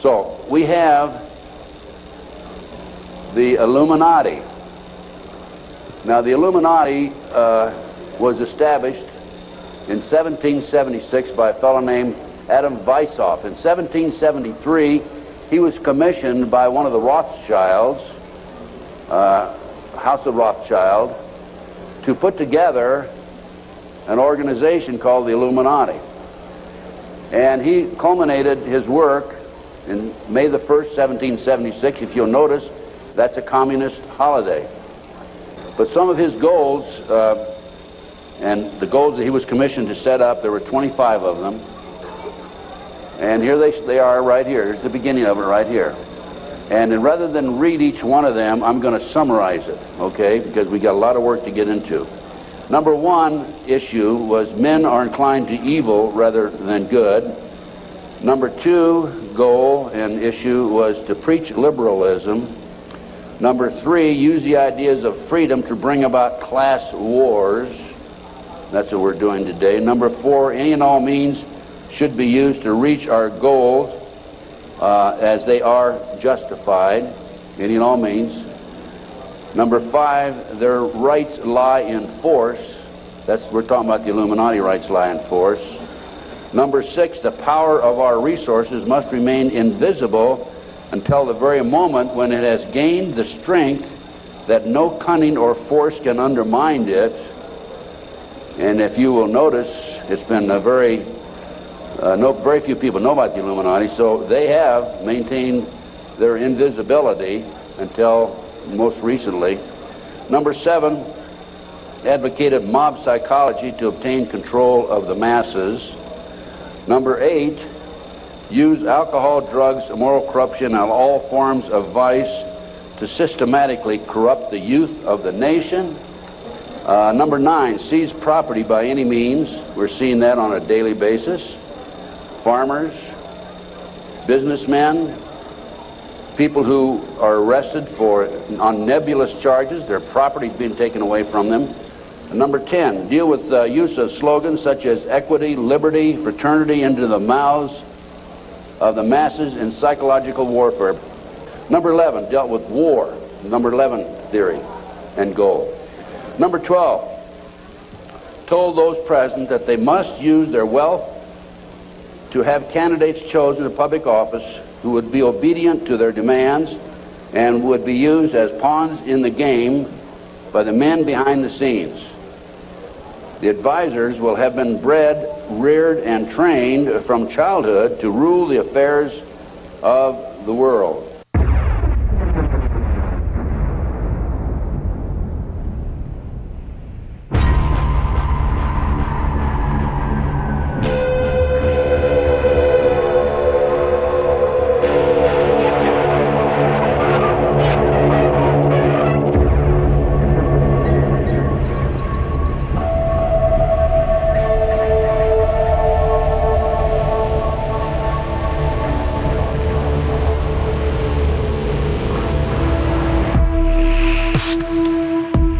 So we have the Illuminati. Now, the Illuminati uh, was established in 1776 by a fellow named Adam Weishaupt. In 1773, he was commissioned by one of the Rothschilds, uh, House of Rothschild, to put together an organization called the Illuminati. And he culminated his work in May the 1st, 1776. If you'll notice, that's a communist holiday. But some of his goals, uh, and the goals that he was commissioned to set up, there were 25 of them. And here they, they are right here. Here's the beginning of it right here. And rather than read each one of them, I'm going to summarize it, okay? Because we got a lot of work to get into. Number one issue was men are inclined to evil rather than good. Number two goal and issue was to preach liberalism. Number three, use the ideas of freedom to bring about class wars. That's what we're doing today. Number four, any and all means should be used to reach our goals uh, as they are justified, any and all means. Number five, their rights lie in force. That's we're talking about the Illuminati rights lie in force. Number six, the power of our resources must remain invisible until the very moment when it has gained the strength that no cunning or force can undermine it. And if you will notice, it's been a very, uh, no, very few people know about the Illuminati, so they have maintained their invisibility until most recently. Number seven, advocated mob psychology to obtain control of the masses. Number eight, use alcohol, drugs, moral corruption, and all forms of vice to systematically corrupt the youth of the nation. Uh, number nine, seize property by any means. We're seeing that on a daily basis. Farmers, businessmen, people who are arrested for on nebulous charges, their property being taken away from them. Number 10, deal with the use of slogans such as equity, liberty, fraternity into the mouths of the masses in psychological warfare. Number 11, dealt with war. Number 11 theory and goal. Number 12, told those present that they must use their wealth to have candidates chosen to public office who would be obedient to their demands and would be used as pawns in the game by the men behind the scenes. The advisors will have been bred, reared, and trained from childhood to rule the affairs of the world.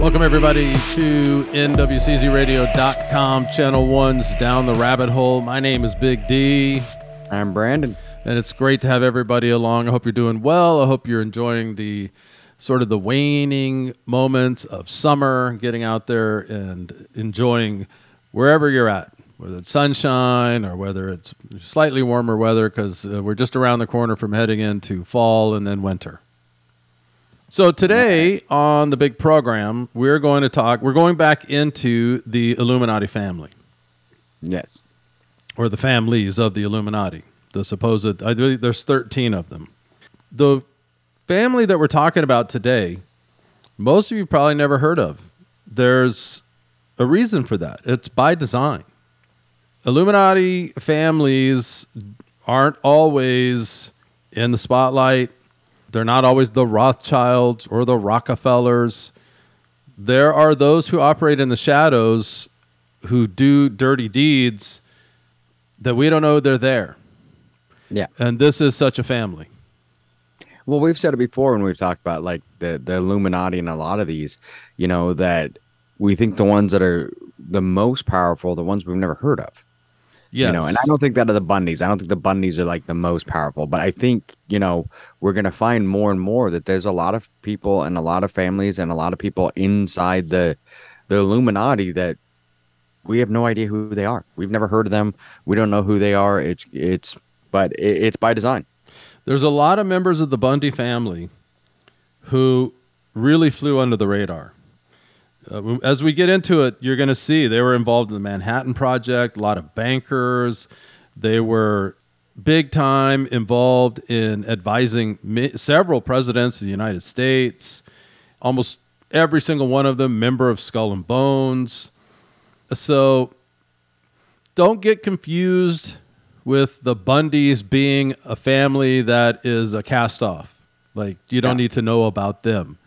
Welcome, everybody, to NWCZRadio.com, Channel 1's Down the Rabbit Hole. My name is Big D. I'm Brandon. And it's great to have everybody along. I hope you're doing well. I hope you're enjoying the sort of the waning moments of summer, getting out there and enjoying wherever you're at, whether it's sunshine or whether it's slightly warmer weather, because uh, we're just around the corner from heading into fall and then winter. So today on the big program, we're going to talk. We're going back into the Illuminati family, Yes. or the families of the Illuminati. The supposed I believe there's 13 of them. The family that we're talking about today, most of you probably never heard of. There's a reason for that. It's by design. Illuminati families aren't always in the spotlight. They're not always the Rothschilds or the Rockefellers. There are those who operate in the shadows who do dirty deeds that we don't know they're there. Yeah. And this is such a family. Well, we've said it before when we've talked about like the the Illuminati and a lot of these, you know, that we think the ones that are the most powerful, the ones we've never heard of. You know, and I don't think that are the Bundys. I don't think the Bundys are like the most powerful, but I think, you know, we're going to find more and more that there's a lot of people and a lot of families and a lot of people inside the the Illuminati that we have no idea who they are. We've never heard of them. We don't know who they are. It's it's but it, it's by design. There's a lot of members of the Bundy family who really flew under the radar. Uh, as we get into it, you're going to see they were involved in the Manhattan Project, a lot of bankers. They were big time involved in advising mi- several presidents of the United States, almost every single one of them member of Skull and Bones. So don't get confused with the Bundys being a family that is a cast off. Like you don't Yeah. need to know about them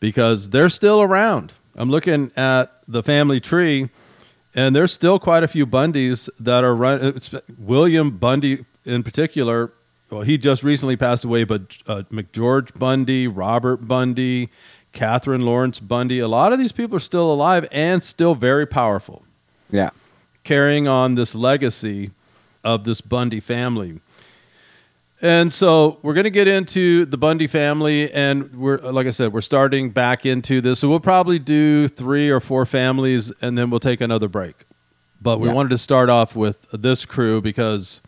because they're still around. I'm looking at the family tree and there's still quite a few Bundys that are run it's William Bundy in particular. Well, he just recently passed away, but uh, McGeorge Bundy, Robert Bundy, Catherine Lawrence Bundy, a lot of these people are still alive and still very powerful Yeah. carrying on this legacy of this Bundy family. And so we're going to get into the Bundy family, and we're like I said, we're starting back into this. So we'll probably do three or four families, and then we'll take another break. But we Yeah. wanted to start off with this crew because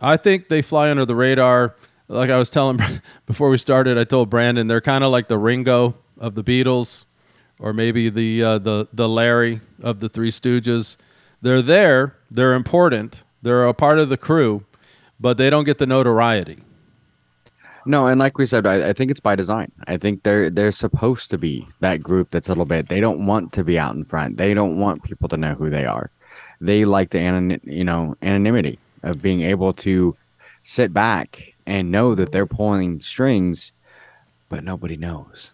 I think they fly under the radar. Like I was telling before we started, I told Brandon they're kind of like the Ringo of the Beatles, or maybe the uh, the the Larry of the Three Stooges. They're there, they're important, they're a part of the crew, but they don't get the notoriety. No, and like we said, I, I think it's by design. I think they're they're supposed to be that group that's a little bit. They don't want to be out in front. They don't want people to know who they are. They like the anon- you know anonymity of being able to sit back and know that they're pulling strings, but nobody knows.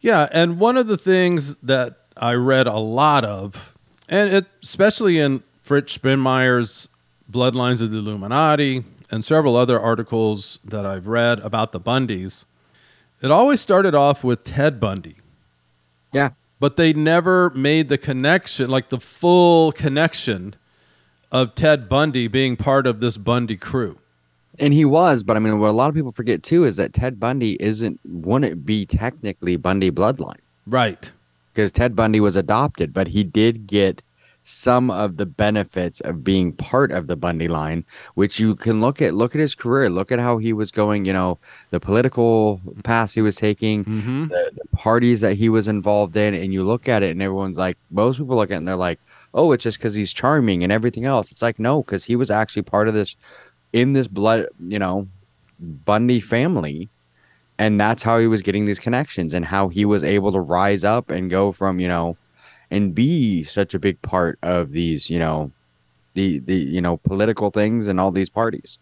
Yeah, and one of the things that I read a lot of, and it, especially in Fritz Springmeier's Bloodlines of the Illuminati and several other articles that I've read about the Bundys, it always started off with Ted Bundy, Yeah, but they never made the connection, like the full connection of Ted Bundy being part of this Bundy crew. and he was, but I mean, what a lot of people forget too is that Ted Bundy isn't wouldn't be technically Bundy bloodline. Right. because Ted Bundy was adopted, but he did get some of the benefits of being part of the Bundy line, which you can look at. Look at his career. Look at how he was going. You know, the political paths he was taking, Mm-hmm. the, the parties that he was involved in, and you look at it, and everyone's like, most people look at it and they're like, oh, it's just because he's charming and everything else. It's like no, because he was actually part of this in this blood, you know, Bundy family and that's how he was getting these connections and how he was able to rise up and go from you know and be such a big part of these you know the the you know political things and all these parties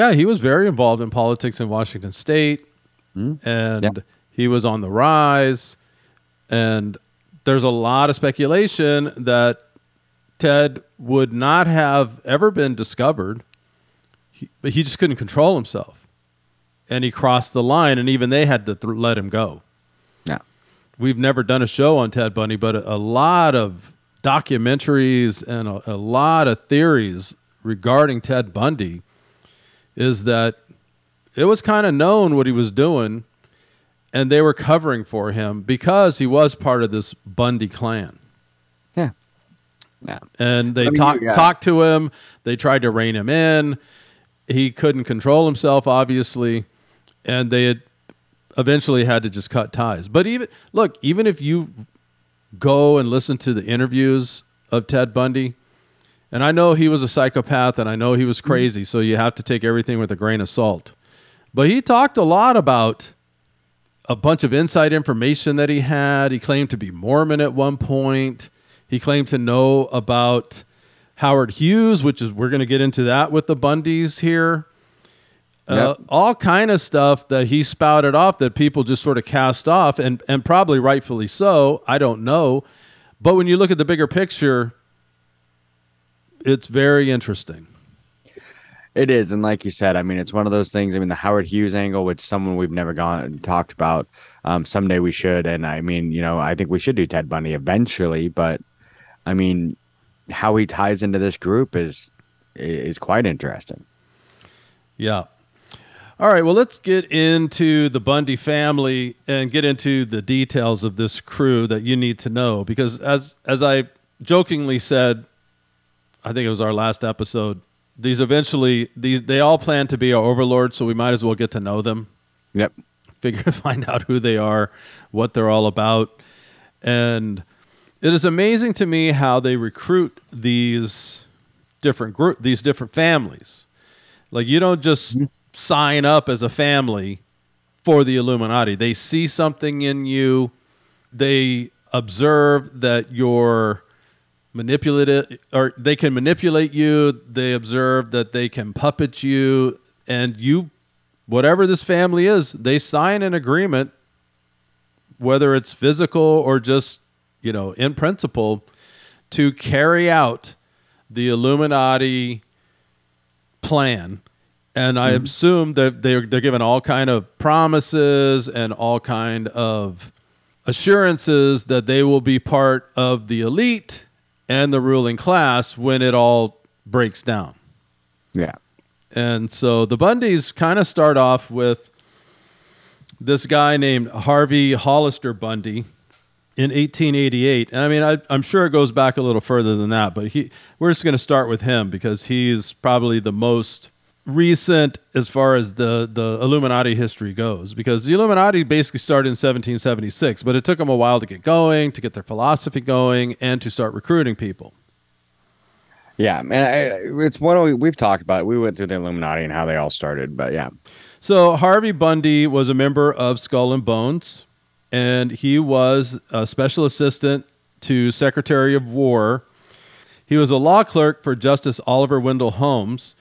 Yeah, he was very involved in politics in Washington State, Mm. and Yeah. he was on the rise. And there's a lot of speculation that Ted would not have ever been discovered, he, but he just couldn't control himself, and he crossed the line, and even they had to th- let him go. Yeah We've never done a show on Ted Bundy, but a, a lot of documentaries and a, a lot of theories regarding Ted Bundy is that it was kind of known what he was doing and they were covering for him because he was part of this Bundy clan. yeah yeah And they I mean, talked yeah. talked to him. They tried to rein him in. He couldn't control himself, obviously, and they had eventually had to just cut ties. But even look, even if you go and listen to the interviews of Ted Bundy, and I know he was a psychopath and I know he was Mm-hmm. crazy, so you have to take everything with a grain of salt. But he talked a lot about a bunch of inside information that he had. He claimed to be Mormon at one point. He claimed to know about Howard Hughes, which is we're going to get into that with the Bundys here. Uh, all kind of stuff that he spouted off that people just sort of cast off, and and probably rightfully so. I don't know, but when you look at the bigger picture, it's very interesting. it is and like you said i mean it's one of those things i mean the howard hughes angle which someone we've never gone and talked about um someday we should and i mean you know i think we should do ted bundy eventually but i mean how he ties into this group is is quite interesting. Yeah. All right. Well, let's get into the Bundy family and get into the details of this crew that you need to know because as as I jokingly said, I think it was our last episode. These eventually these they all plan to be our overlords, so we might as well get to know them, Yep. figure find out who they are, what they're all about, and it is amazing to me how they recruit these different group these different families. Like you don't just mm-hmm. Sign up as a family for the Illuminati. They see something in you. They observe that you're manipulative or they can manipulate you. They observe that they can puppet you and you whatever this family is, they sign an agreement whether it's physical or just, you know, in principle to carry out the Illuminati plan and i mm-hmm. assume that they're, they're given all kind of promises and all kind of assurances that they will be part of the elite and the ruling class when it all breaks down. Yeah. and so the bundys kind of start off with this guy named harvey hollister bundy in 1888 and i mean I, i'm sure it goes back a little further than that but he we're just going to start with him because he's probably the most recent as far as the the illuminati history goes because the illuminati basically started in 1776 but it took them a while to get going to get their philosophy going and to start recruiting people Yeah, man, I, it's one we, we've talked about. We went through the Illuminati and how they all started, but yeah, So Harvey Bundy was a member of Skull and Bones, and he was a special assistant to Secretary of War. He was a law clerk for Justice Oliver Wendell Holmes,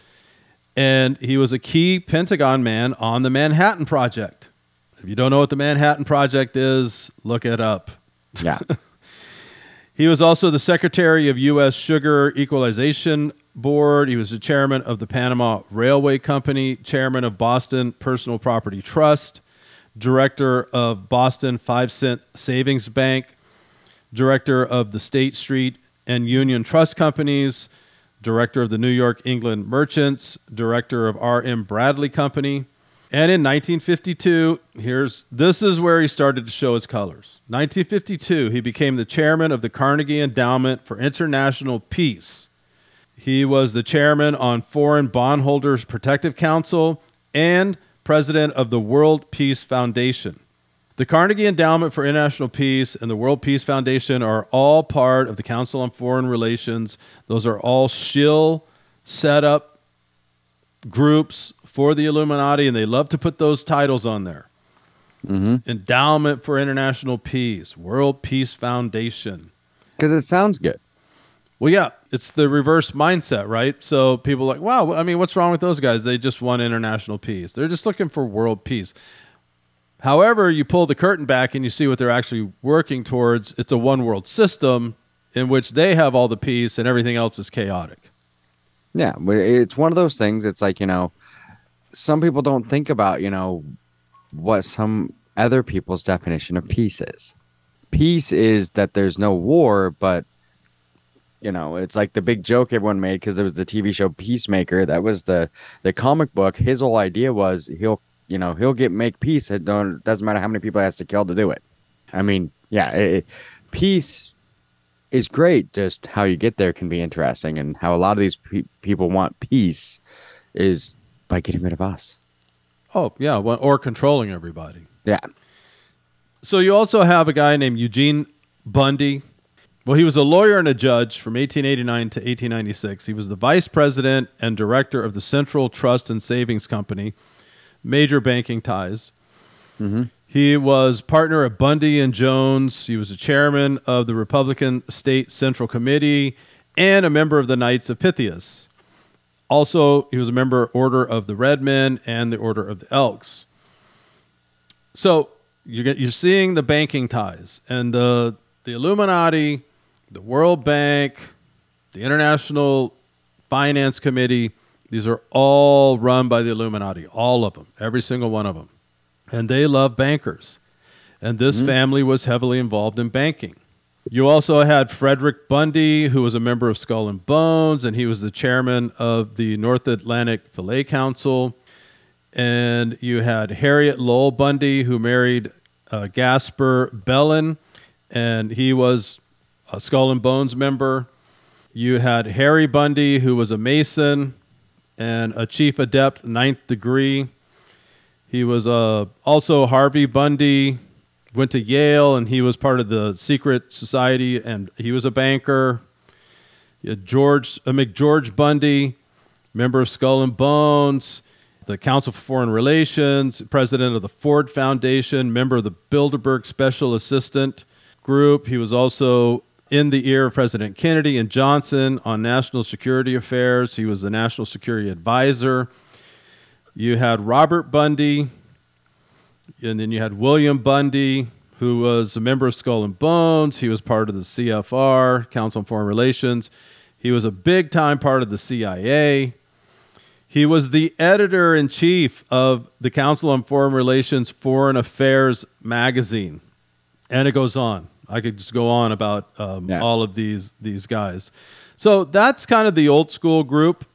and he was a key Pentagon man on the Manhattan Project. If you don't know what the Manhattan Project is, look it up. yeah, He was also the secretary of U.S. Sugar Equalization Board. He was the chairman of the Panama Railway Company, chairman of Boston Personal Property Trust, director of Boston Five Cent Savings Bank, director of the State Street and Union Trust Companies, director of the New York England Merchants, director of R.M. Bradley Company. And in 1952, here's this is where he started to show his colors. 1952, he became the chairman of the Carnegie Endowment for International Peace. He was the chairman on Foreign Bondholders Protective Council and president of the World Peace Foundation. The Carnegie Endowment for International Peace and the World Peace Foundation are all part of the Council on Foreign Relations. Those are all shill set up groups for the Illuminati, and they love to put those titles on there. Mm-hmm. Endowment for International Peace, World Peace Foundation. because it sounds good. Well, yeah, it's the reverse mindset, right? So people are like, wow, I mean, what's wrong with those guys? They just want international peace. They're just looking for world peace. However, you pull the curtain back and you see what they're actually working towards. It's a one world system in which they have all the peace and everything else is chaotic. Yeah, it's one of those things. It's like you know, some people don't think about you know what some other people's definition of peace is. Peace is that there's no war, but you know, it's like the big joke everyone made because there was the TV show Peacemaker. That was the the comic book. His whole idea was he'll you know he'll get make peace. It don't doesn't matter how many people he has to kill to do it. I mean, yeah, it, it- peace is great. Just how you get there can be interesting, and how a lot of these pe- people want peace is by getting rid of us. Oh, yeah, well, or controlling everybody. Yeah, So you also have a guy named Eugene Bundy. Well, he was a lawyer and a judge from 1889 to 1896. He was the vice president and director of the Central Trust and Savings Company, major banking ties. Mm-hmm. He was partner of Bundy and Jones. He was a chairman of the Republican State Central Committee and a member of the Knights of Pythias. Also, he was a member Order of the Red Men and the Order of the Elks. So you get you're seeing the banking ties and the the Illuminati, the World Bank, the International Finance Committee. These are all run by the Illuminati, all of them, every single one of them, and they love bankers. And this family was heavily involved in banking. You also had Frederick Bundy, who was a member of Skull and Bones, and he was the chairman of the North Atlantic Fillet Council. And you had Harriet Lowell Bundy, who married uh, Gasper Bellin, and he was a Skull and Bones member. You had Harry Bundy, who was a Mason and a chief adept, ninth degree. He was uh, also Harvey Bundy, went to Yale, and he was part of the secret society, and he was a banker. George uh, McGeorge Bundy, member of Skull and Bones, the Council for Foreign Relations, president of the Ford Foundation, member of the Bilderberg Special Assistant Group. He was also in the ear of President Kennedy and Johnson on national security affairs. He was the national security advisor. You had Robert Bundy, and then you had William Bundy, who was a member of Skull and Bones. He was part of the CFR, Council on Foreign Relations. He was a big time part of the CIA. He was the editor in chief of the Council on Foreign Relations Foreign Affairs magazine. And it goes on. I could just go on about um, Yeah. all of these these guys. So that's kind of the old school group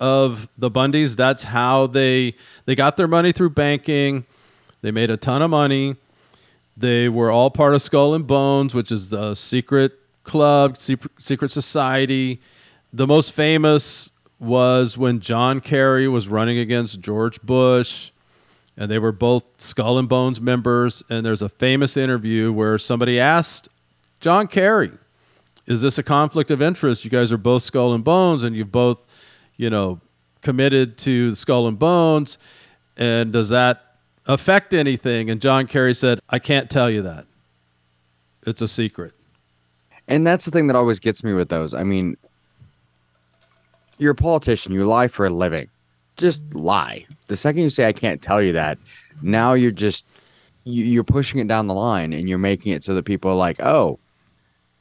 of the Bundys. That's how they they got their money through banking. They made a ton of money. They were all part of Skull and Bones, which is the secret club, secret, secret society. The most famous was when John Kerry was running against George Bush, and they were both Skull and Bones members. And there's a famous interview where somebody asked John Kerry, "Is this a conflict of interest? You guys are both Skull and Bones, and you've both, you know, committed to Skull and Bones, and does that affect anything?" And John Kerry said, "I can't tell you that. It's a secret." And that's the thing that always gets me with those. I mean, you're a politician, you lie for a living. Just lie. The second you say I can't tell you that, now you're just you, you're pushing it down the line and you're making it so that people are like, "Oh,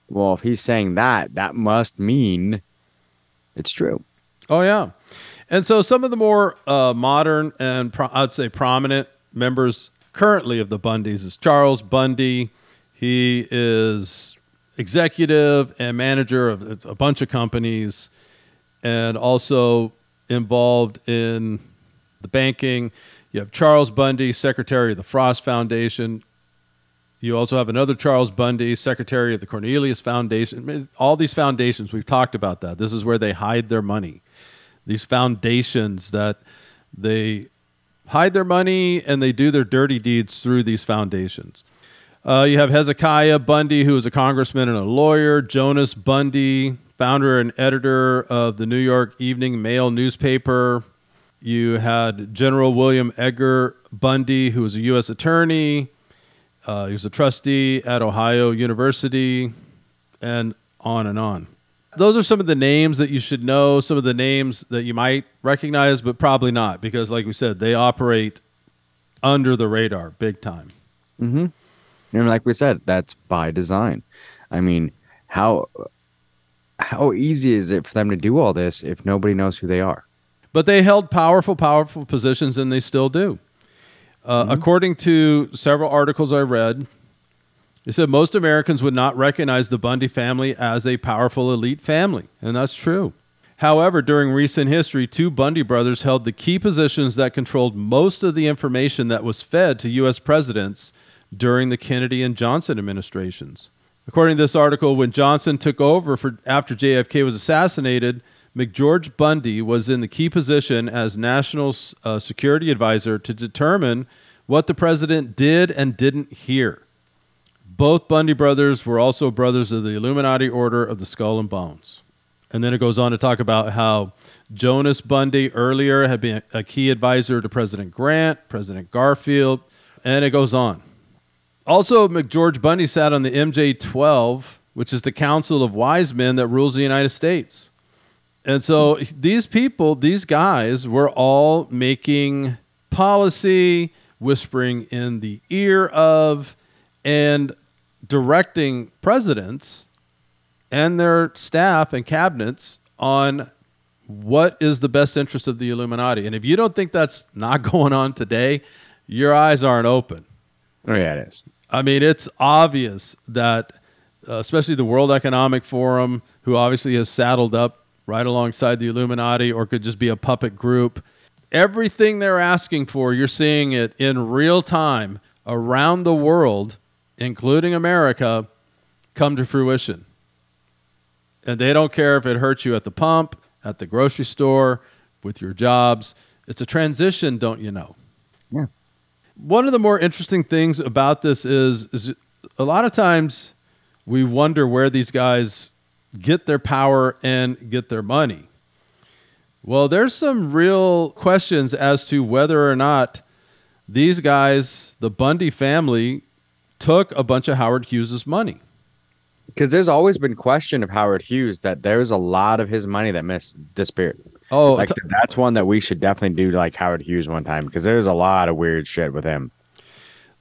well, if he's saying that, that must mean it's true." Oh yeah, and so some of the more uh, modern and pro- I'd say prominent members currently of the Bundys is Charles Bundy. He is executive and manager of a bunch of companies, and also involved in the banking. You have Charles Bundy, secretary of the Frost Foundation. You also have another Charles Bundy, secretary of the Cornelius Foundation. All these foundations, we've talked about that. This is where they hide their money. These foundations that they hide their money and they do their dirty deeds through these foundations. Uh, you have Hezekiah Bundy, who is a congressman and a lawyer. Jonas Bundy, founder and editor of the New York Evening Mail newspaper. You had General William Edgar Bundy, who was a U.S. attorney. Uh, he was a trustee at Ohio University, and on and on. Those are some of the names that you should know, some of the names that you might recognize, but probably not, because, like we said, they operate under the radar big time. And like we said, that's by design. I mean, how how easy is it for them to do all this if nobody knows who they are? But they held powerful, powerful positions, and they still do. Uh, According to several articles I read, they said most Americans would not recognize the Bundy family as a powerful elite family, and that's true. However, during recent history, two Bundy brothers held the key positions that controlled most of the information that was fed to U.S. presidents during the Kennedy and Johnson administrations. According to this article, when Johnson took over for after JFK was assassinated, McGeorge Bundy was in the key position as national uh, security advisor to determine what the president did and didn't hear. Both Bundy brothers were also brothers of the Illuminati Order of the Skull and Bones. And then it goes on to talk about how Jonas Bundy earlier had been a key advisor to President Grant, President Garfield, and it goes on. Also, McGeorge Bundy sat on the MJ 12, which is the Council of Wise Men that rules the United States. And so these people, these guys, were all making policy, whispering in the ear of, and directing presidents and their staff and cabinets on what is the best interest of the Illuminati. And if you don't think that's not going on today, your eyes aren't open. Oh yeah, it is. I mean, it's obvious that uh, especially the World Economic Forum, who obviously has saddled up right alongside the Illuminati or could just be a puppet group. Everything they're asking for, you're seeing it in real time around the world, including America, come to fruition. And they don't care if it hurts you at the pump, at the grocery store, with your jobs. It's a transition, don't you know? Yeah. One of the more interesting things about this is, is a lot of times we wonder where these guys get their power and get their money. Well, there's some real questions as to whether or not these guys, the Bundy family, took a bunch of Howard Hughes's money. Because there's always been question of Howard Hughes that there's a lot of his money that missed disappeared. Oh, Like t- that's one that we should definitely do like Howard Hughes one time because there's a lot of weird shit with him.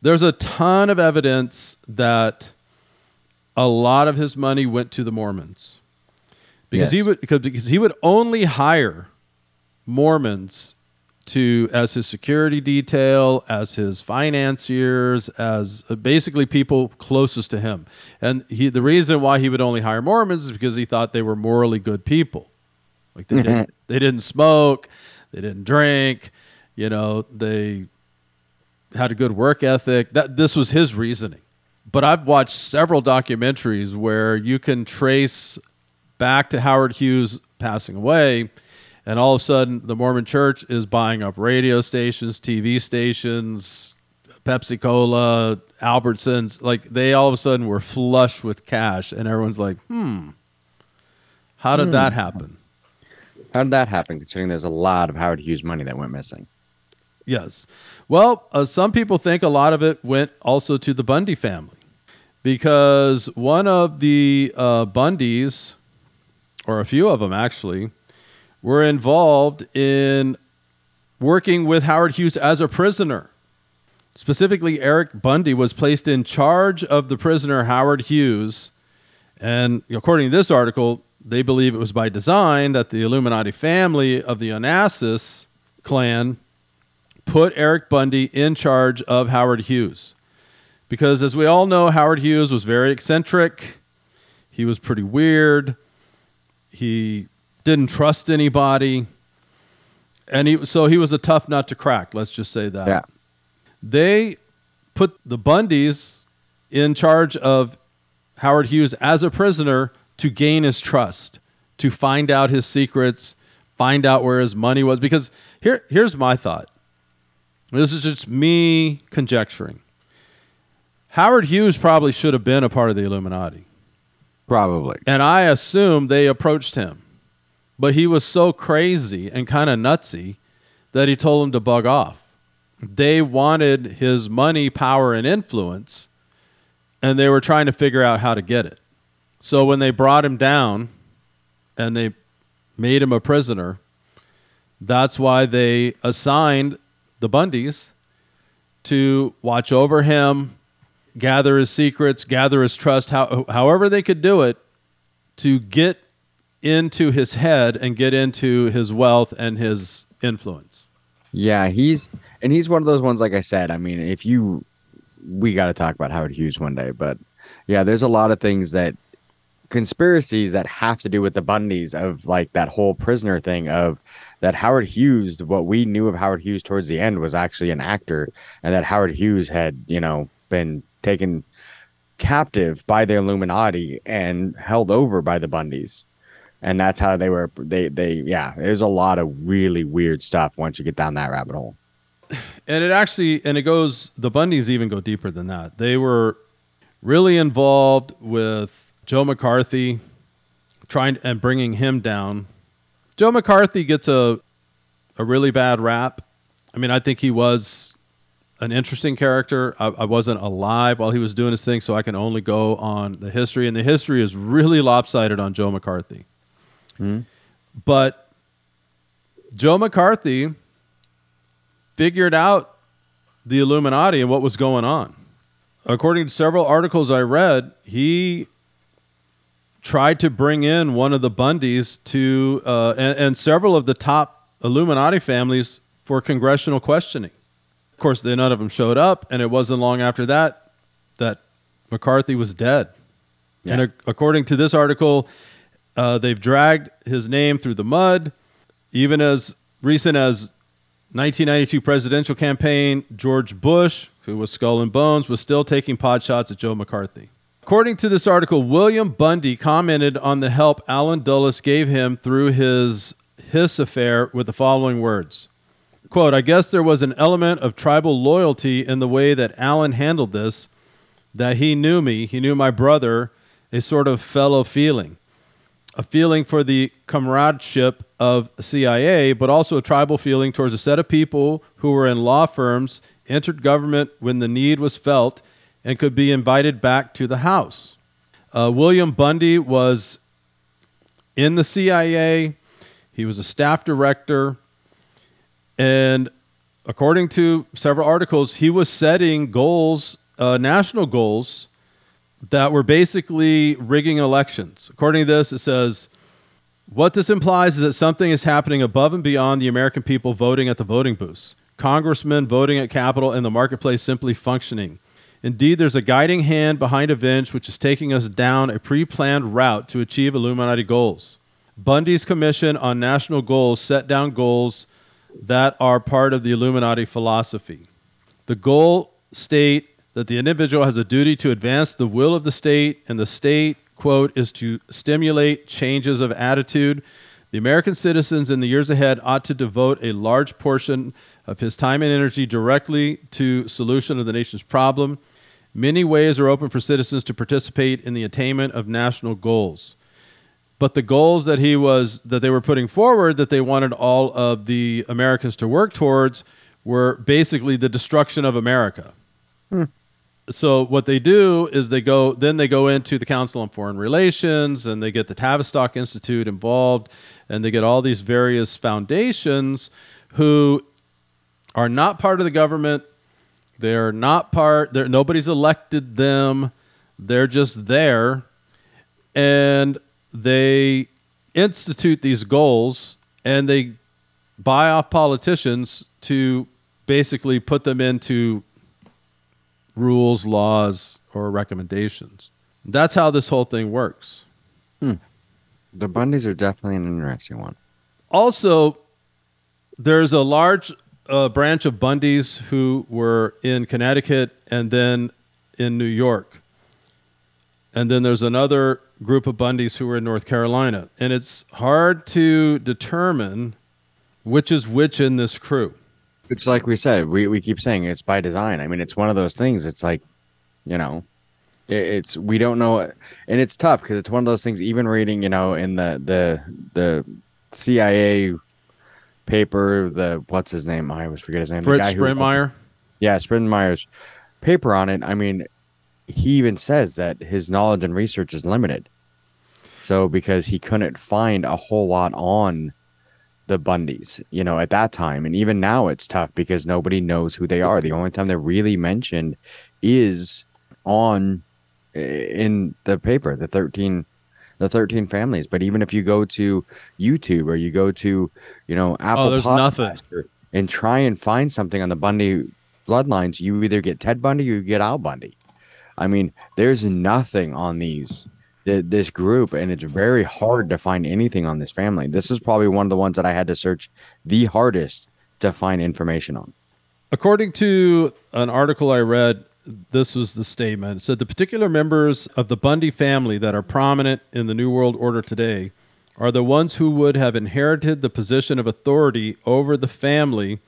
there's a ton of evidence that a lot of his money went to the Mormons because he would because, because he would only hire Mormons to as his security detail, as his financiers, as uh, basically people closest to him. And he the reason why he would only hire Mormons is because he thought they were morally good people. Like they didn't they didn't smoke, they didn't drink, you know, they had a good work ethic. That this was his reasoning. But I've watched several documentaries where you can trace back to Howard Hughes passing away, and all of a sudden the Mormon Church is buying up radio stations, TV stations, Pepsi Cola, Albertsons. Like they all of a sudden were flush with cash, and everyone's like, "Hmm, how did that happen?" How did that happen? Considering there's a lot of Howard Hughes money that went missing. Yes. Well, uh, some people think a lot of it went also to the Bundy family because one of the uh, Bundys, or a few of them actually, were involved in working with Howard Hughes as a prisoner. Specifically, Eric Bundy was placed in charge of the prisoner Howard Hughes. And according to this article, they believe it was by design that the Illuminati family of the Onassis clan put Eric Bundy in charge of Howard Hughes. Because as we all know, Howard Hughes was very eccentric. He was pretty weird. He didn't trust anybody. And he, so he was a tough nut to crack. Let's just say that. Yeah. They put the Bundys in charge of Howard Hughes as a prisoner to gain his trust, to find out his secrets, find out where his money was. Because here, here's my thought. This is just me conjecturing. Howard Hughes probably should have been a part of the Illuminati. Probably. And I assume they approached him. But he was so crazy and kind of nutsy that he told them to bug off. They wanted his money, power, and influence, and they were trying to figure out how to get it. So when they brought him down and they made him a prisoner, that's why they assigned the Bundys to watch over him, gather his secrets, gather his trust, how, however they could do it to get into his head and get into his wealth and his influence. Yeah, he's and he's one of those ones. Like I said, I mean, if you, we got to talk about Howard Hughes one day. But yeah, there's a lot of things that conspiracies that have to do with the Bundys of like that whole prisoner thing of that Howard Hughes. What we knew of Howard Hughes towards the end was actually an actor, and that Howard Hughes had you know been taken captive by the Illuminati and held over by the Bundys and that's how they were they they yeah there's a lot of really weird stuff once you get down that rabbit hole And it actually, and it goes, the Bundys even go deeper than that. They were really involved with Joe McCarthy, trying and bringing him down. Joe McCarthy gets a, a really bad rap. I mean, I think he was an interesting character. I, I wasn't alive while he was doing his thing, so I can only go on the history. And the history is really lopsided on Joe McCarthy. Hmm. But Joe McCarthy figured out the Illuminati and what was going on. According to several articles I read, he tried to bring in one of the Bundys to, uh, and, and several of the top Illuminati families for congressional questioning. Of course, they, none of them showed up, and it wasn't long after that that McCarthy was dead. And ac- according to this article, uh, they've dragged his name through the mud, even as recent as 1992 presidential campaign. George Bush, who was skull and bones, was still taking pot shots at Joe McCarthy. According to this article, William Bundy commented on the help Allen Dulles gave him through his Hiss affair with the following words. Quote, I guess there was an element of tribal loyalty in the way that Allen handled this, that he knew me, he knew my brother, a sort of fellow feeling, a feeling for the comradeship of CIA, but also a tribal feeling towards a set of people who were in law firms, entered government when the need was felt, and could be invited back to the House. Uh, William Bundy was in the CIA. He was a staff director. And according to several articles, he was setting goals, uh, national goals, that were basically rigging elections. According to this, it says what this implies is that something is happening above and beyond the American people voting at the voting booths, congressmen voting at Capitol, and the marketplace simply functioning. Indeed, there's a guiding hand behind events which is taking us down a pre planned route to achieve Illuminati goals. Bundy's Commission on National Goals set down goals that are part of the Illuminati philosophy. The goal state that the individual has a duty to advance the will of the state, and the state, quote, is to stimulate changes of attitude. The American citizens in the years ahead ought to devote a large portion of his time and energy directly to solution of the nation's problem. Many ways are open for citizens to participate in the attainment of national goals but the goals that he was that they were putting forward that they wanted all of the Americans to work towards were basically the destruction of America. Hmm. So what they do is they go then they go into the Council on Foreign Relations and they get the Tavistock Institute involved and they get all these various foundations who are not part of the government. They're not part they're nobody's elected them. They're just there and they institute these goals and they buy off politicians to basically put them into rules, laws, or recommendations. That's how this whole thing works. Hmm. The Bundys are definitely an interesting one. Also, there's a large uh, branch of Bundys who were in Connecticut and then in New York. And then there's another group of Bundys who were in North Carolina. And it's hard to determine which is which in this crew. It's like we said, we, we keep saying it's by design. I mean, it's one of those things. It's like, you know, it, it's we don't know, and it's tough because it's one of those things. Even reading, you know, in the the the CIA paper, the what's his name? I always forget his name. Fritz Springmeier. yeah, Springmeier's paper on it. I mean, he even says that his knowledge and research is limited. So because he couldn't find a whole lot on the Bundys, you know, at that time, and even now it's tough because nobody knows who they are. The only time they're really mentioned is on eh, in the paper, the thirteen, the thirteen families. But even if you go to YouTube or you go to, you know, oh, Apple, Oh, there's nothing. And try and find something on the Bundy bloodlines, you either get Ted Bundy or you get Al Bundy. I mean, there's nothing on these th- this group, and it's very hard to find anything on this family. This is probably one of the ones that I had to search the hardest to find information on. According to an article I read, this was the statement. It said the particular members of the Bundy family that are prominent in the New World Order today are the ones who would have inherited the position of authority over the family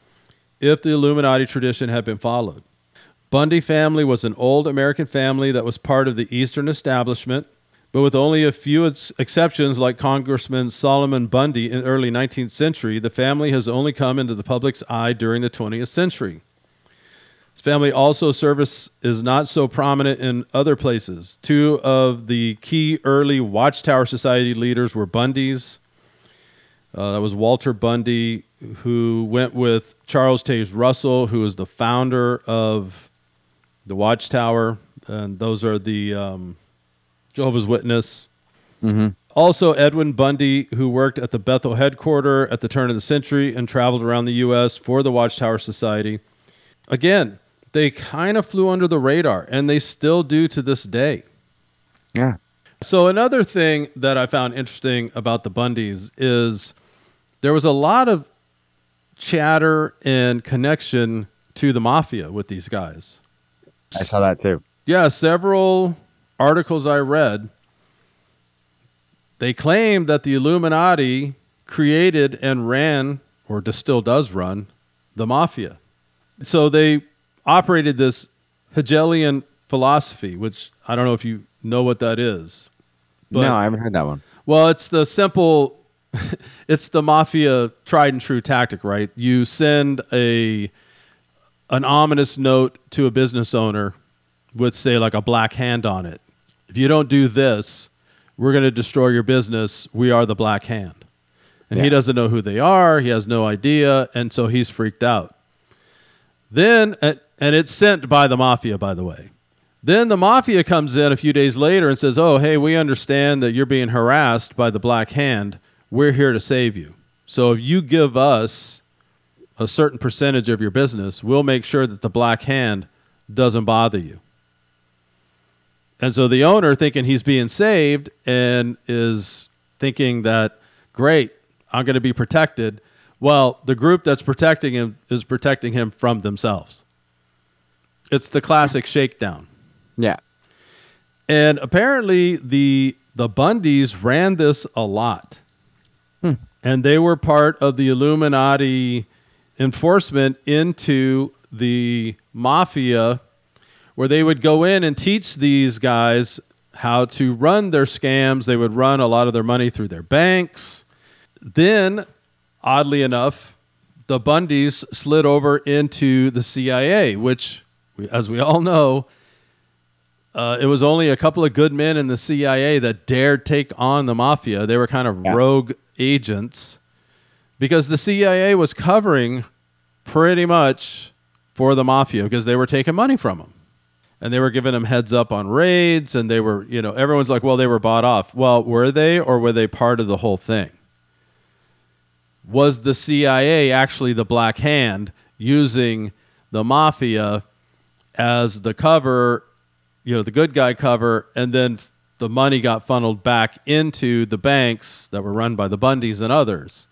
if the Illuminati tradition had been followed. Bundy family was an old American family that was part of the Eastern establishment, but with only a few ex- exceptions like Congressman Solomon Bundy in early 19th century, the family has only come into the public's eye during the 20th century. His family also service is not so prominent in other places. Two of the key early Watchtower Society leaders were Bundys. Uh, that was Walter Bundy, who went with Charles Taze Russell, who is the founder of the Watchtower, and those are the um, Jehovah's Witness. Also, Edwin Bundy, who worked at the Bethel headquarters at the turn of the century and traveled around the U.S. for the Watchtower Society. Again, they kind of flew under the radar, and they still do to this day. Yeah. So another thing that I found interesting about the Bundys is there was a lot of chatter and connection to the mafia with these guys. I saw that too. Yeah, several articles I read they claim that the Illuminati created and ran or still does run the mafia. So they operated this Hegelian philosophy, which I don't know if you know what that is. But, no, I haven't heard that one. Well, it's the simple, it's the mafia tried and true tactic, right? You send a an ominous note to a business owner with, say, like a black hand on it. If you don't do this, we're going to destroy your business. We are the black hand. And he doesn't know who they are. He has no idea. And so he's freaked out. Then, and and it's sent by the mafia, by the way. Then the mafia comes in a few days later and says, Oh, hey, we understand that you're being harassed by the Black Hand. We're here to save you. So if you give us a certain percentage of your business, we'll make sure that the Black Hand doesn't bother you. And so the owner, thinking he's being saved and is thinking that, great, I'm going to be protected. Well, the group that's protecting him is protecting him from themselves. It's the classic shakedown. Yeah. And apparently the the Bundys ran this a lot. Hmm. And they were part of the Illuminati enforcement into the mafia where they would go in and teach these guys how to run their scams. They would run a lot of their money through their banks. Then, oddly enough, the Bundys slid over into the CIA, which, as we all know, uh, it was only a couple of good men in the CIA that dared take on the mafia. They were kind of Yeah. rogue agents because the CIA was covering pretty much for the mafia because they were taking money from them. And they were giving them heads up on raids, and they were, you know, everyone's like, well, they were bought off. Well, were they, or were they part of the whole thing? Was the CIA actually the black hand using the mafia as the cover, you know, the good guy cover, and then f- the money got funneled back into the banks that were run by the Bundys and others.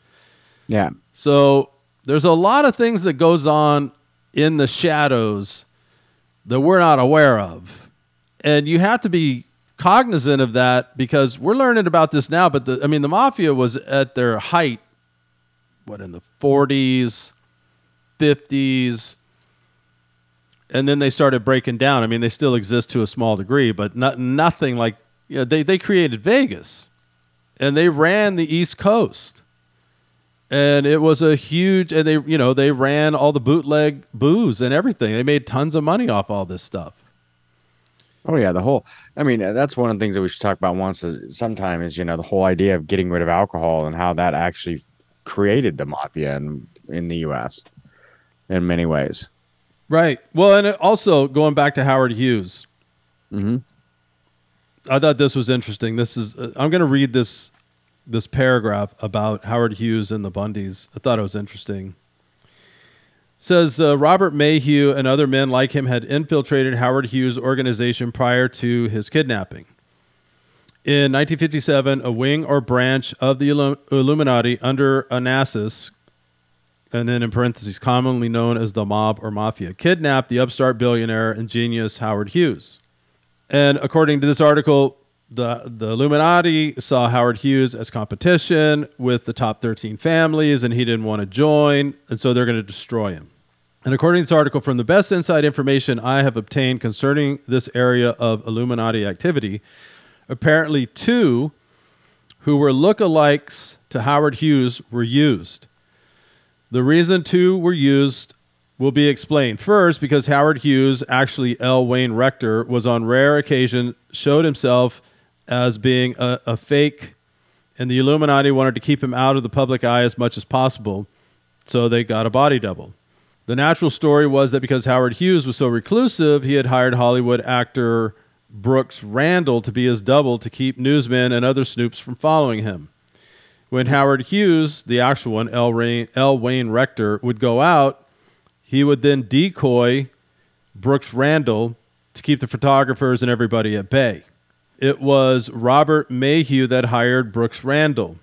Yeah. So there's a lot of things that goes on in the shadows that we're not aware of. And you have to be cognizant of that because we're learning about this now, but the I mean the mafia was at their height what in the 40s, 50s and then they started breaking down. I mean, they still exist to a small degree, but not, nothing like you know, they they created Vegas and they ran the East Coast and it was a huge and they you know they ran all the bootleg booze and everything they made tons of money off all this stuff Oh yeah, the whole. I mean, uh, that's one of the things that we should talk about once. Sometime is you know the whole idea of getting rid of alcohol and how that actually created the mafia in in the U.S. in many ways. Right. Well and also going back to howard hughes. Mhm. i thought this was interesting. This is uh, i'm going to read this this paragraph about howard hughes and the bundys. I thought it was interesting. Says uh, Robert Maheu and other men like him had infiltrated Howard Hughes' organization prior to his kidnapping. In 1957, a wing or branch of the Illum- Illuminati under Onassis, and then in parentheses, commonly known as the mob or mafia, kidnapped the upstart billionaire and genius Howard Hughes. And according to this article, the, the Illuminati saw Howard Hughes as competition with the top 13 families, and he didn't want to join, and so they're going to destroy him. And according to this article, from the best inside information I have obtained concerning this area of Illuminati activity, apparently two who were lookalikes to Howard Hughes were used. The reason two were used will be explained. First, because Howard Hughes, actually L. Wayne Rector, was on rare occasion showed himself as being a, a fake, and the Illuminati wanted to keep him out of the public eye as much as possible, so they got a body double. The natural story was that because Howard Hughes was so reclusive, he had hired Hollywood actor Brooks Randall to be his double to keep newsmen and other snoops from following him. When Howard Hughes, the actual one, L. Ray, L. Wayne Rector, would go out, he would then decoy Brooks Randall to keep the photographers and everybody at bay. it was Robert Maheu that hired Brooks Randall.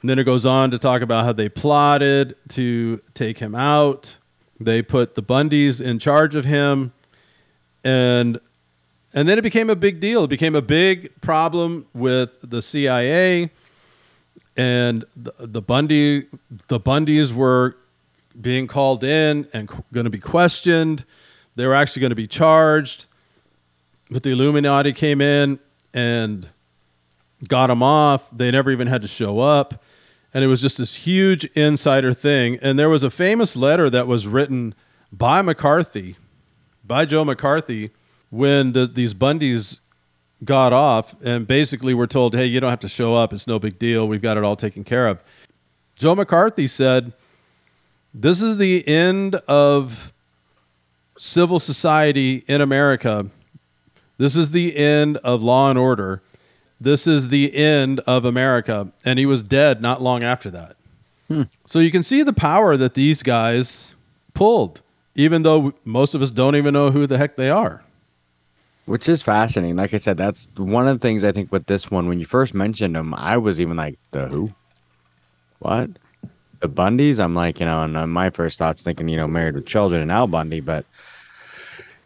And then it goes on to talk about how they plotted to take him out. They put the Bundys in charge of him. And and then it became a big deal. It became a big problem with the CIA and the, the Bundy the Bundys were being called in and going to be questioned. They were actually going to be charged. But the Illuminati came in and got them off. They never even had to show up. And it was just this huge insider thing. And there was a famous letter that was written by McCarthy, by Joe McCarthy, when the, these Bundys got off and basically were told, hey, you don't have to show up. It's no big deal. We've got it all taken care of. Joe McCarthy said, this is the end of civil society in America. This is the end of law and order. This is the end of America. And he was dead not long after that. Hmm. So you can see the power that these guys pulled, even though most of us don't even know who the heck they are. Which is fascinating. Like I said, that's one of the things I think with this one. When you first mentioned them, I was even like, the who? What? The Bundys? I'm like, you know, and uh, my first thoughts thinking, you know, married with children and Al Bundy, but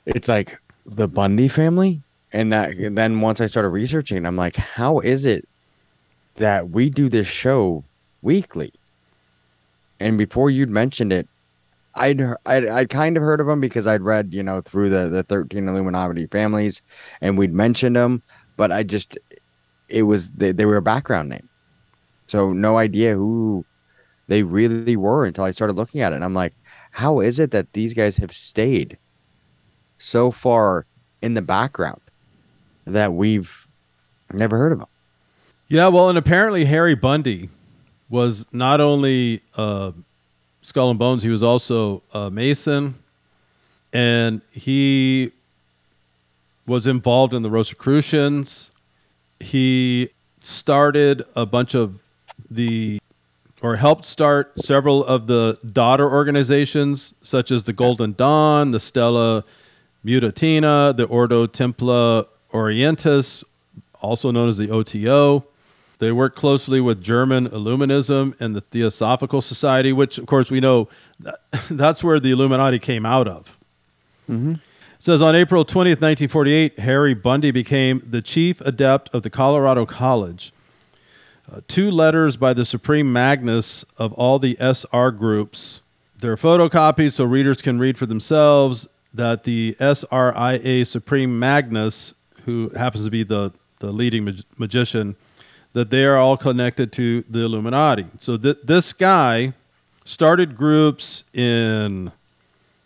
it's like the Bundy family. And that and then once I started researching, I'm like, how is it that we do this show weekly? And before you'd mentioned it, I'd, I'd I'd kind of heard of them because I'd read you know through the the thirteen Illuminati families, and we'd mentioned them, but I just it was they, they were a background name, so no idea who they really were until I started looking at it, and I'm like, how is it that these guys have stayed so far in the background that we've never heard of them? Yeah, well, and apparently Harry Bundy was not only uh, Skull and Bones, he was also a Mason, and he was involved in the Rosicrucians. He started a bunch of the, or helped start several of the daughter organizations, such as the Golden Dawn, the Stella Matutina, the Ordo Templi Orientis, also known as the OTO. They worked closely with German Illuminism and the Theosophical Society, which, of course, we know that, that's where the Illuminati came out of. Mm-hmm. says on April 20th, 1948, Harry Bundy became the chief adept of the Colorado College. Uh, two letters by the Supreme Magnus of all the SR groups. They're photocopies so readers can read for themselves that the SRIA Supreme Magnus, who happens to be the, the leading mag- magician, that they are all connected to the Illuminati. So th- this guy started groups in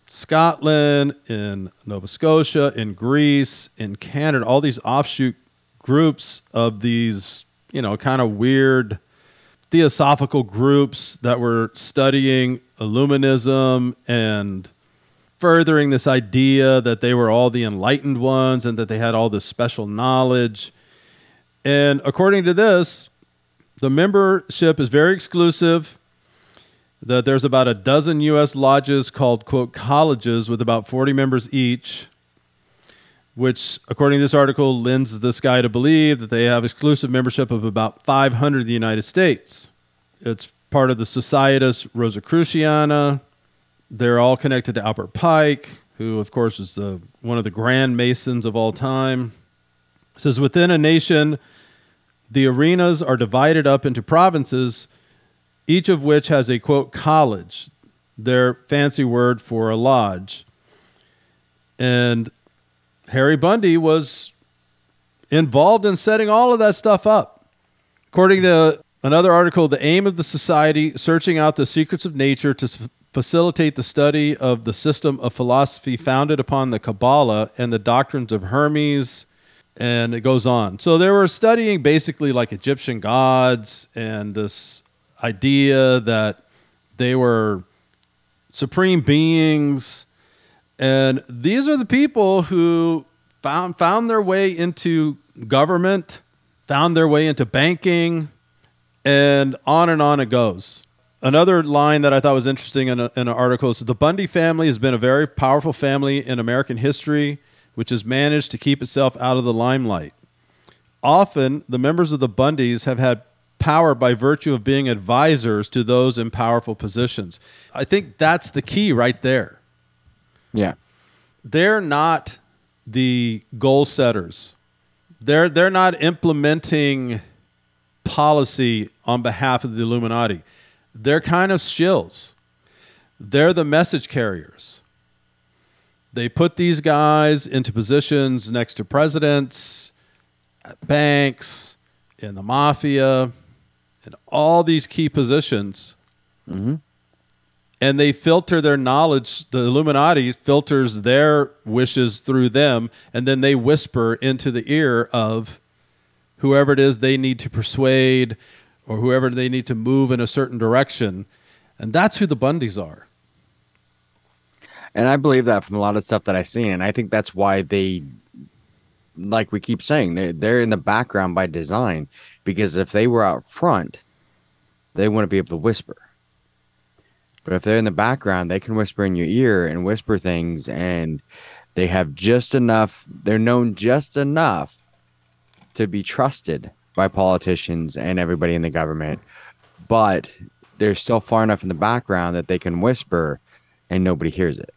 Scotland, in Nova Scotia, in Greece, in Canada, all these offshoot groups of these, you know, kind of weird theosophical groups that were studying Illuminism and furthering this idea that they were all the enlightened ones and that they had all this special knowledge. And according to this, the membership is very exclusive. That there's about a dozen U.S. lodges called quote colleges with about 40 members each, which, according to this article, lends this guy to believe that they have exclusive membership of about 500 in the United States. It's part of the Societas Rosicruciana. They're all connected to Albert Pike, who, of course, is the, one of the grand masons of all time. It says within a nation, the arenas are divided up into provinces, each of which has a quote college, their fancy word for a lodge. And Harry Bundy was involved in setting all of that stuff up. According to another article, the aim of the society searching out the secrets of nature to facilitate the study of the system of philosophy founded upon the Kabbalah and the doctrines of Hermes, and it goes on. So they were studying basically like Egyptian gods and this idea that they were supreme beings. And these are the people who found found their way into government, found their way into banking, and on and on it goes. Another line that I thought was interesting in, a, in an article is the Bundy family has been a very powerful family in American history which has managed to keep itself out of the limelight. often the members of the Bundys have had power by virtue of being advisors to those in powerful positions. I think that's the key right there. Yeah. They're not the goal setters. They're they're not implementing policy on behalf of the Illuminati. They're kind of shills. They're the message carriers. They put these guys into positions next to presidents, banks, in the mafia, in all these key positions. Mm-hmm. And they filter their knowledge. The Illuminati filters their wishes through them, and then they whisper into the ear of whoever it is they need to persuade or whoever they need to move in a certain direction. And that's who the Bundys are. And I believe that from a lot of stuff that I've seen. And I think that's why they, like we keep saying, they're, they're in the background by design. Because if they were out front, they wouldn't be able to whisper. But if they're in the background, they can whisper in your ear and whisper things. And they have just enough, they're known just enough to be trusted by politicians and everybody in the government. But they're still far enough in the background that they can whisper and nobody hears it.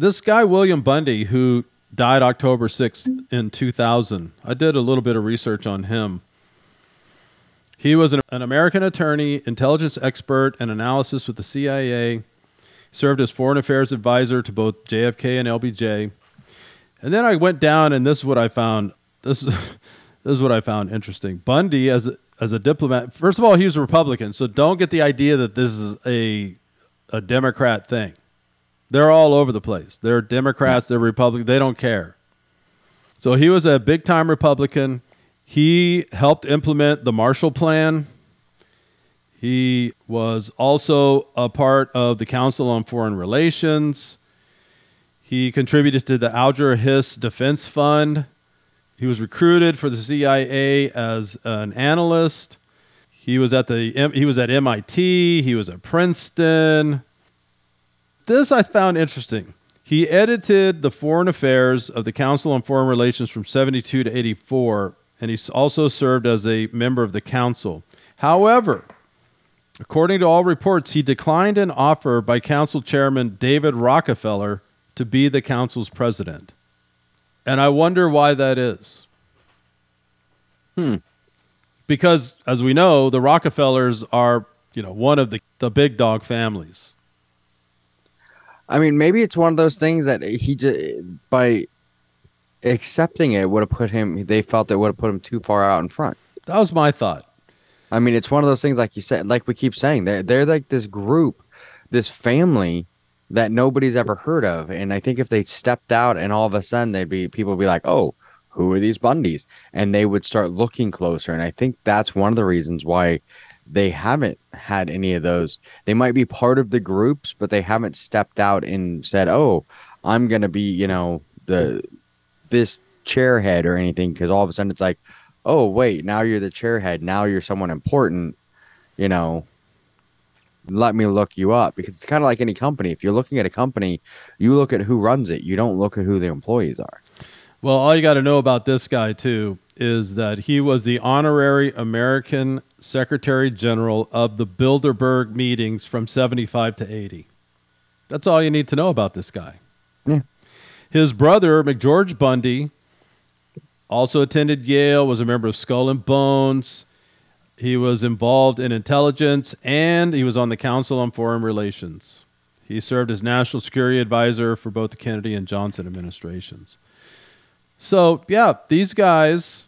This guy, William Bundy, who died October 6th in 2000, I did a little bit of research on him. He was an, an American attorney, intelligence expert, and analysis with the CIA. Served as foreign affairs advisor to both JFK and LBJ. And then I went down, and this is what I found. This is this is what I found interesting. Bundy, as a, as a diplomat, first of all, he was a Republican, so don't get the idea that this is a a Democrat thing. They're all over the place. They're Democrats, they're Republicans, they don't care. So he was a big time Republican. He helped implement the Marshall Plan. He was also a part of the Council on Foreign Relations. He contributed to the Alger Hiss Defense Fund. He was recruited for the CIA as an analyst. He was at the he was at MIT, he was at Princeton. This I found interesting. He edited the foreign affairs of the Council on Foreign Relations from 72 to 84, and he also served as a member of the council. However, according to all reports, he declined an offer by council chairman David Rockefeller to be the council's president. And I wonder why that is. Hmm. Because, as we know, the Rockefellers are, you know, one of the, the big dog families. I mean, maybe it's one of those things that he just by accepting it would have put him. They felt it would have put him too far out in front. That was my thought. I mean, it's one of those things, like you said, like we keep saying, they're they're like this group, this family that nobody's ever heard of. And I think if they stepped out and all of a sudden they'd be people would be like, oh, who are these Bundys? And they would start looking closer. And I think that's one of the reasons why they haven't had any of those. They might be part of the groups, but they haven't stepped out and said, "Oh, I'm going to be, you know, the this chairhead or anything." Because all of a sudden it's like, "Oh, wait, now you're the chairhead. Now you're someone important." You know, let me look you up because it's kind of like any company. If you're looking at a company, you look at who runs it. You don't look at who the employees are. Well, all you got to know about this guy too is that he was the honorary American Secretary General of the Bilderberg meetings from 75 to 80. That's all you need to know about this guy. Yeah. His brother, McGeorge Bundy, also attended Yale, was a member of Skull and Bones. He was involved in intelligence and he was on the Council on Foreign Relations. He served as National Security Advisor for both the Kennedy and Johnson administrations. So, yeah, these guys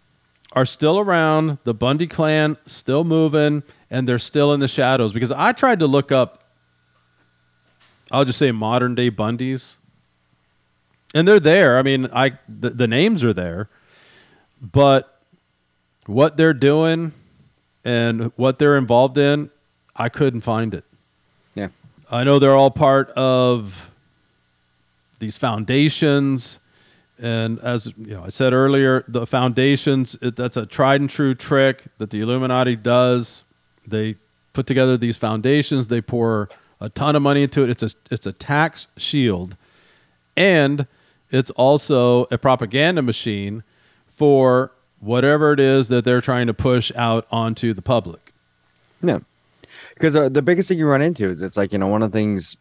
are still around. The Bundy clan still moving, and they're still in the shadows. Because I tried to look up, I'll just say modern day Bundys, and they're there. I mean, I the, the names are there, but what they're doing and what they're involved in, I couldn't find it. Yeah. I know they're all part of these foundations. And as you know, I said earlier, the foundations, it, that's a tried and true trick that the Illuminati does. They put together these foundations, they pour a ton of money into it. It's a, it's a tax shield. And it's also a propaganda machine for whatever it is that they're trying to push out onto the public. Yeah. Because uh, the biggest thing you run into is it's like, you know, one of the things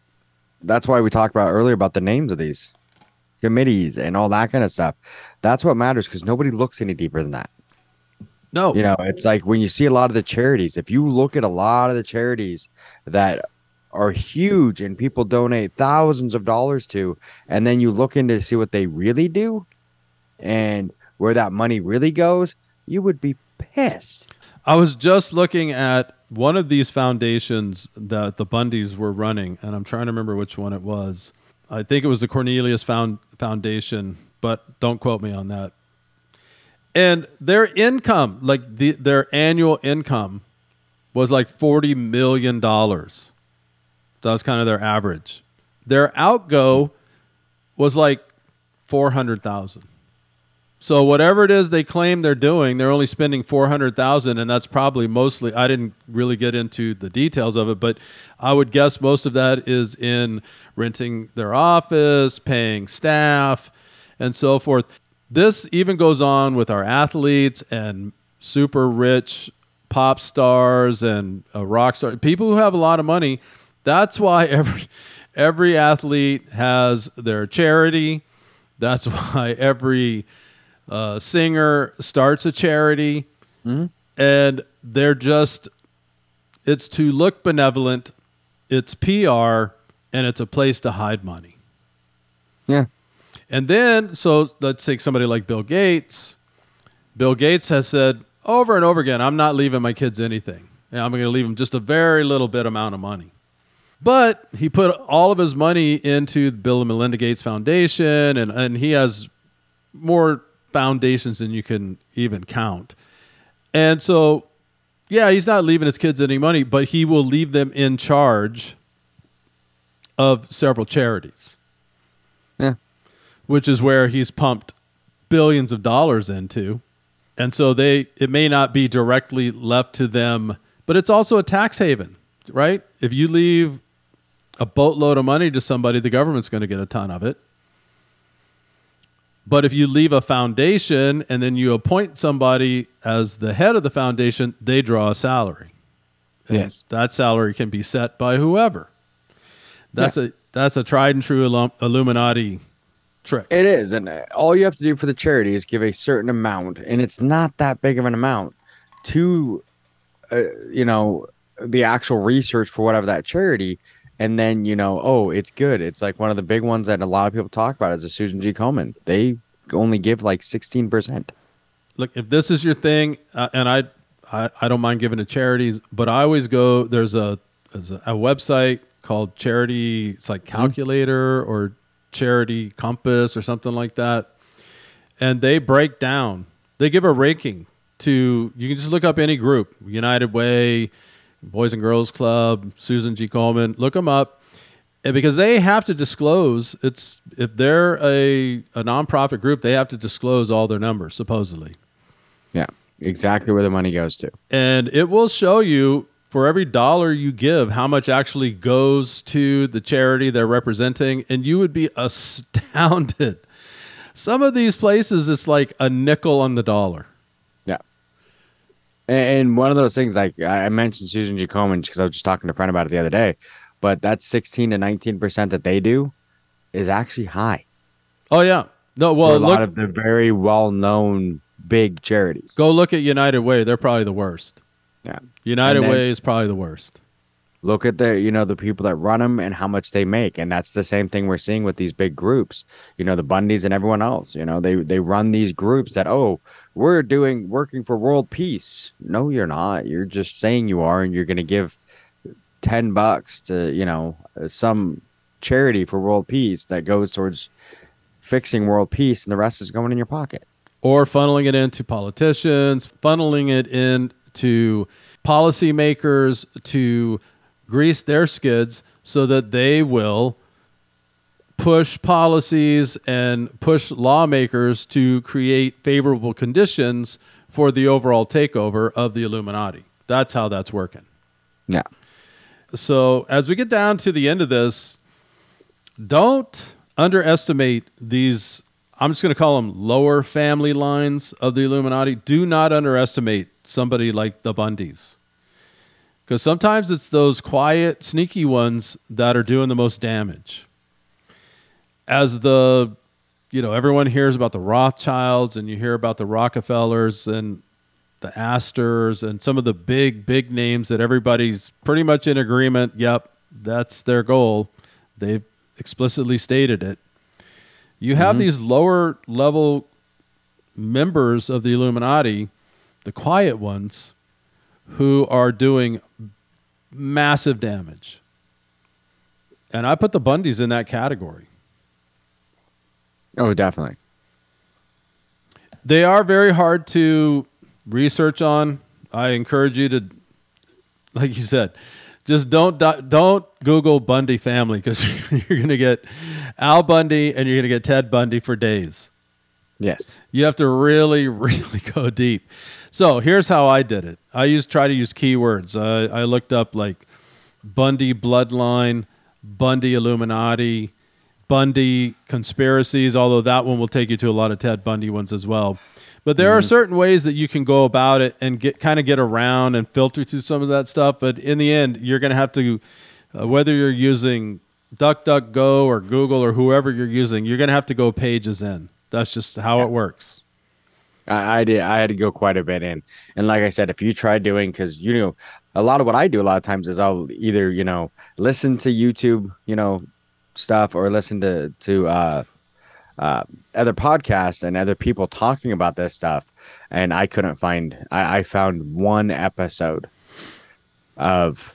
that's why we talked about earlier about the names of these committees and all that kind of stuff. That's what matters because nobody looks any deeper than that. No, You know, it's like when you see a lot of the charities, if you look at a lot of the charities that are huge and people donate thousands of dollars to, and then you look into to see what they really do and where that money really goes, you would be pissed. I was just looking at one of these foundations that the Bundys were running, and I'm trying to remember which one it was. I think it was the Cornelius Found Foundation, but don't quote me on that. And their income, like the, their annual income, was like forty million dollars. That was kind of their average. Their outgo was like four hundred thousand. So whatever it is they claim they're doing, they're only spending four hundred thousand, and that's probably mostly. I didn't really get into the details of it, but I would guess most of that is in renting their office, paying staff, and so forth. This even goes on with our athletes and super rich pop stars and rock stars, people who have a lot of money. That's why every every athlete has their charity. That's why every uh, singer starts a charity, and they're just it's to look benevolent, it's PR, and it's a place to hide money. Yeah. And then, so let's take somebody like Bill Gates. Bill Gates has said over and over again, I'm not leaving my kids anything. I'm going to leave them just a very little bit amount of money. But he put all of his money into the Bill and Melinda Gates Foundation, and, and he has more foundations than you can even count. And so, yeah, he's not leaving his kids any money, but he will leave them in charge of several charities Yeah. which is where he's pumped billions of dollars into. And so they it may not be directly left to them, but it's also a tax haven, right? If you leave a boatload of money to somebody, the government's going to get a ton of it. But if you leave a foundation and then you appoint somebody as the head of the foundation, they draw a salary. And Yes. That salary can be set by whoever. That's a that's a tried and true Illum- Illuminati trick. It is, and uh, all you have to do for the charity is give a certain amount, and it's not that big of an amount to, uh, you know, the actual research for whatever that charity, and then you know, oh, it's good. It's like one of the big ones that a lot of people talk about is the Susan G. Komen. They only give like sixteen percent. look if this is your thing uh, and I, I i don't mind giving to charities but i always go there's a there's a, a website called charity it's like calculator or charity compass or something like that and they break down they give a ranking to you can just look up any group united way boys and girls club susan g coleman look them up and because they have to disclose it's if they're a, a nonprofit group they have to disclose all their numbers supposedly Yeah, exactly where the money goes to. and it will show you for every dollar you give how much actually goes to the charity they're representing and you would be astounded some of these places it's like a nickel on the dollar. And, one of those things, like I mentioned Susan G. Komen because I was just talking to a friend about it the other day, but that 16 to 19% that they do is actually high. oh yeah no well a lot of the very well known big charities. go look at united way they're probably the worst Yeah. united then- way is probably the worst Look at the, you know, the people that run them and how much they make. And that's the same thing we're seeing with these big groups, you know, the Bundys and everyone else, you know, they, they run these groups that, oh, we're doing working for world peace. No, you're not. You're just saying you are, and you're going to give 10 bucks to, you know, uh, some charity for world peace that goes towards fixing world peace and the rest is going in your pocket. or funneling it into politicians, funneling it into policymakers to grease their skids so that they will push policies and push lawmakers to create favorable conditions for the overall takeover of the Illuminati. That's how that's working. Yeah. So, as we get down to the end of this, don't underestimate these I'm just going to call them lower family lines of the Illuminati. Do not underestimate somebody like the Bundys. Because sometimes it's those quiet, sneaky ones that are doing the most damage. As the, you know, everyone hears about the Rothschilds and you hear about the Rockefellers and the Astors and some of the big, big names that everybody's pretty much in agreement. Yep, that's their goal. They've explicitly stated it. You have mm-hmm. these lower level members of the Illuminati, the quiet ones, who are doing massive damage. And I put the Bundys in that category. Oh, definitely. They are very hard to research on. I encourage you to, like you said, just don't don't Google Bundy family because you're gonna get Al Bundy and you're gonna get Ted Bundy for days. Yes. You have to really, really go deep. So here's how I did it. I used try to use keywords. Uh, I looked up like Bundy bloodline, Bundy Illuminati, Bundy conspiracies. Although that one will take you to a lot of Ted Bundy ones as well. But there are certain ways that you can go about it and get kind of get around and filter through some of that stuff. But in the end, you're going to have to, uh, whether you're using DuckDuckGo or Google or whoever you're using, you're going to have to go pages in. That's just how it works. I, I did. I had to go quite a bit in, and like I said, if you try doing, because you know, a lot of what I do a lot of times is I'll either you know listen to YouTube, you know, stuff or listen to to uh, uh, other podcasts and other people talking about this stuff, and I couldn't find. I, I found one episode of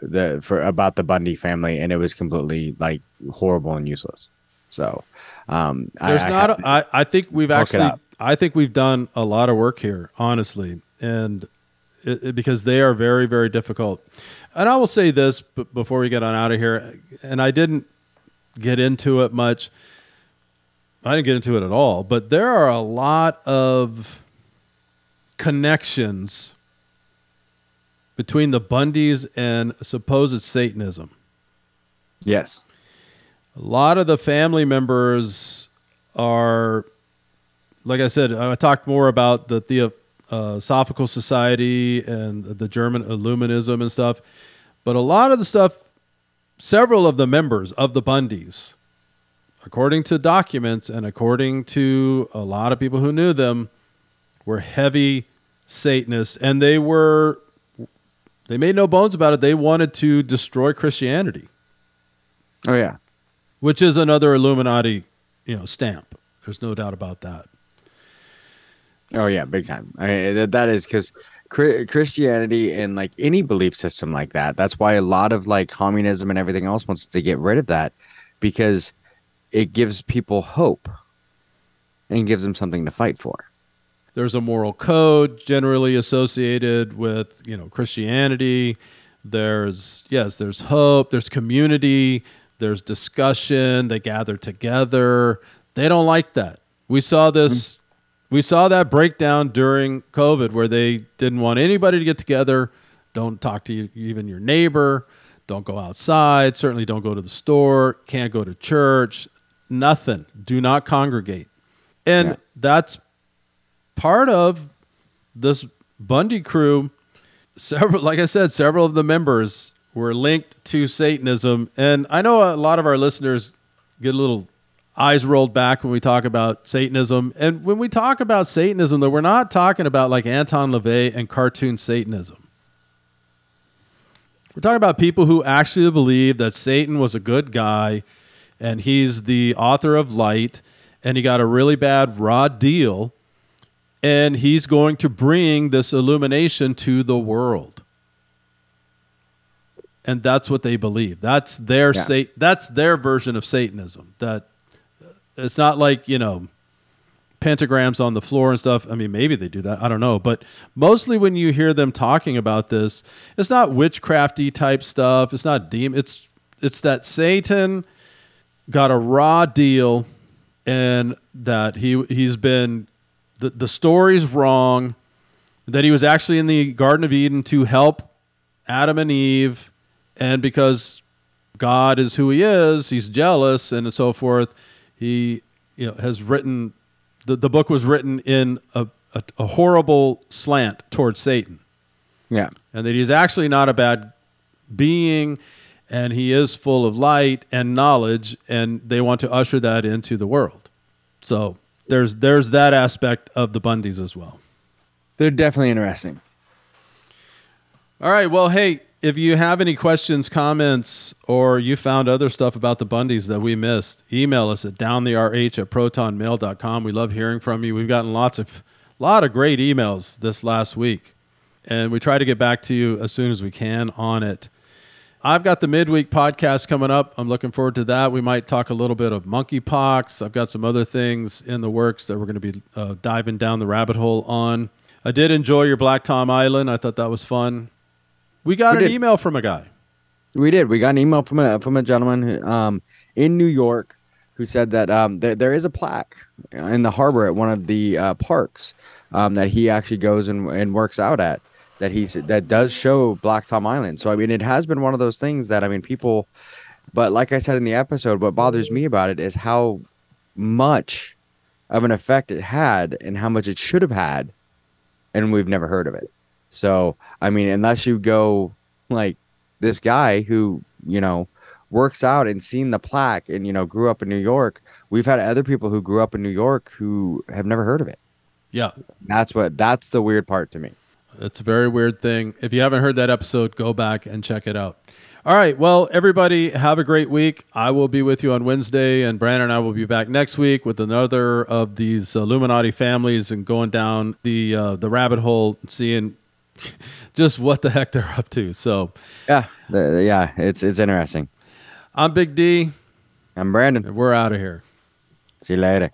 the for about the Bundy family, and it was completely like horrible and useless. So, um, There's I not. a- I I think we've actually. I think we've done a lot of work here, honestly, and it, it- because they are very, very difficult. And I will say this b- before we get on out of here, and I didn't get into it much. I didn't get into it at all, but there are a lot of connections between the Bundys and supposed Satanism. yes. A lot of the family members are, like I said, I talked more about the Theosophical uh, Society and the German Illuminism and stuff. But a lot of the stuff, several of the members of the Bundys, according to documents and according to a lot of people who knew them, were heavy Satanists. And they were, they made no bones about it. They wanted to destroy Christianity Oh yeah. which is another Illuminati, you know, stamp. There's no doubt about that. Oh yeah, big time. I mean, that, that is because Christianity and like any belief system like that. That's why a lot of like communism and everything else wants to get rid of that because it gives people hope and gives them something to fight for. There's a moral code generally associated with, you know, Christianity. There's yes, there's hope, there's community, there's discussion, they gather together. They don't like that. We saw this mm-hmm. We saw that breakdown during COVID where they didn't want anybody to get together. Don't talk to you, even your neighbor. Don't go outside. Certainly don't go to the store. Can't go to church. Nothing. Do not congregate. And Yeah. that's part of this Bundy crew. Several, like I said, several of the members were linked to Satanism. And I know a lot of our listeners get a little eyes rolled back when we talk about Satanism. And when we talk about Satanism, though, we're not talking about like Anton LaVey and cartoon Satanism. We're talking about people who actually believe that Satan was a good guy and he's the author of light and he got a really bad raw deal and he's going to bring this illumination to the world. And that's what they believe. That's their Yeah. sat- that's their version of Satanism. That it's not like, you know, pentagrams on the floor and stuff. I mean, maybe they do that. I don't know. But mostly when you hear them talking about this, it's not witchcrafty type stuff. It's not demon. It's it's that Satan got a raw deal and that he he's been the, the story's wrong that he was actually in the garden of eden to help adam and eve and because god is who he is he's jealous and so forth he you know, has written the, the book was written in a, a, a horrible slant towards Satan, Yeah. and that he's actually not a bad being, and he is full of light and knowledge, and they want to usher that into the world. So there's there's that aspect of the Bundys as well. They're definitely interesting. All right. Well, hey, if you have any questions, comments, or you found other stuff about the Bundys that we missed, email us at downtherh at protonmail.com. We love hearing from you. We've gotten lots of lot of great emails this last week, and we try to get back to you as soon as we can on it. I've got the midweek podcast coming up. I'm looking forward to that. We might talk a little bit of monkeypox. I've got some other things in the works that we're going to be uh, diving down the rabbit hole on. I did enjoy your Black Tom Island. I thought that was fun. We got We an did. email from a guy. We did. We got an email from a from a gentleman who, um, in New York who said that um, there, there is a plaque in the harbor at one of the uh, parks um, that he actually goes and, and works out at that he's that does show Black Tom Island. So I mean, it has been one of those things that I mean, people. But like I said in the episode, what bothers me about it is how much of an effect it had and how much it should have had, and we've never heard of it. So I mean, unless you go like this guy who you know works out and seen the plaque and you know grew up in New York. We've had other people who grew up in New York who have never heard of it. Yeah, That's what that's the weird part to me. it's a very weird thing. If you haven't heard that episode, go back and check it out. All right. Well, everybody, have a great week. I will be with you on Wednesday, and Brandon and I will be back next week with another of these Illuminati families and going down the uh, the rabbit hole, seeing just what the heck they're up to. So, Yeah, the, yeah, it's it's interesting. I'm Big D, I'm Brandon. we're out of here. See you later.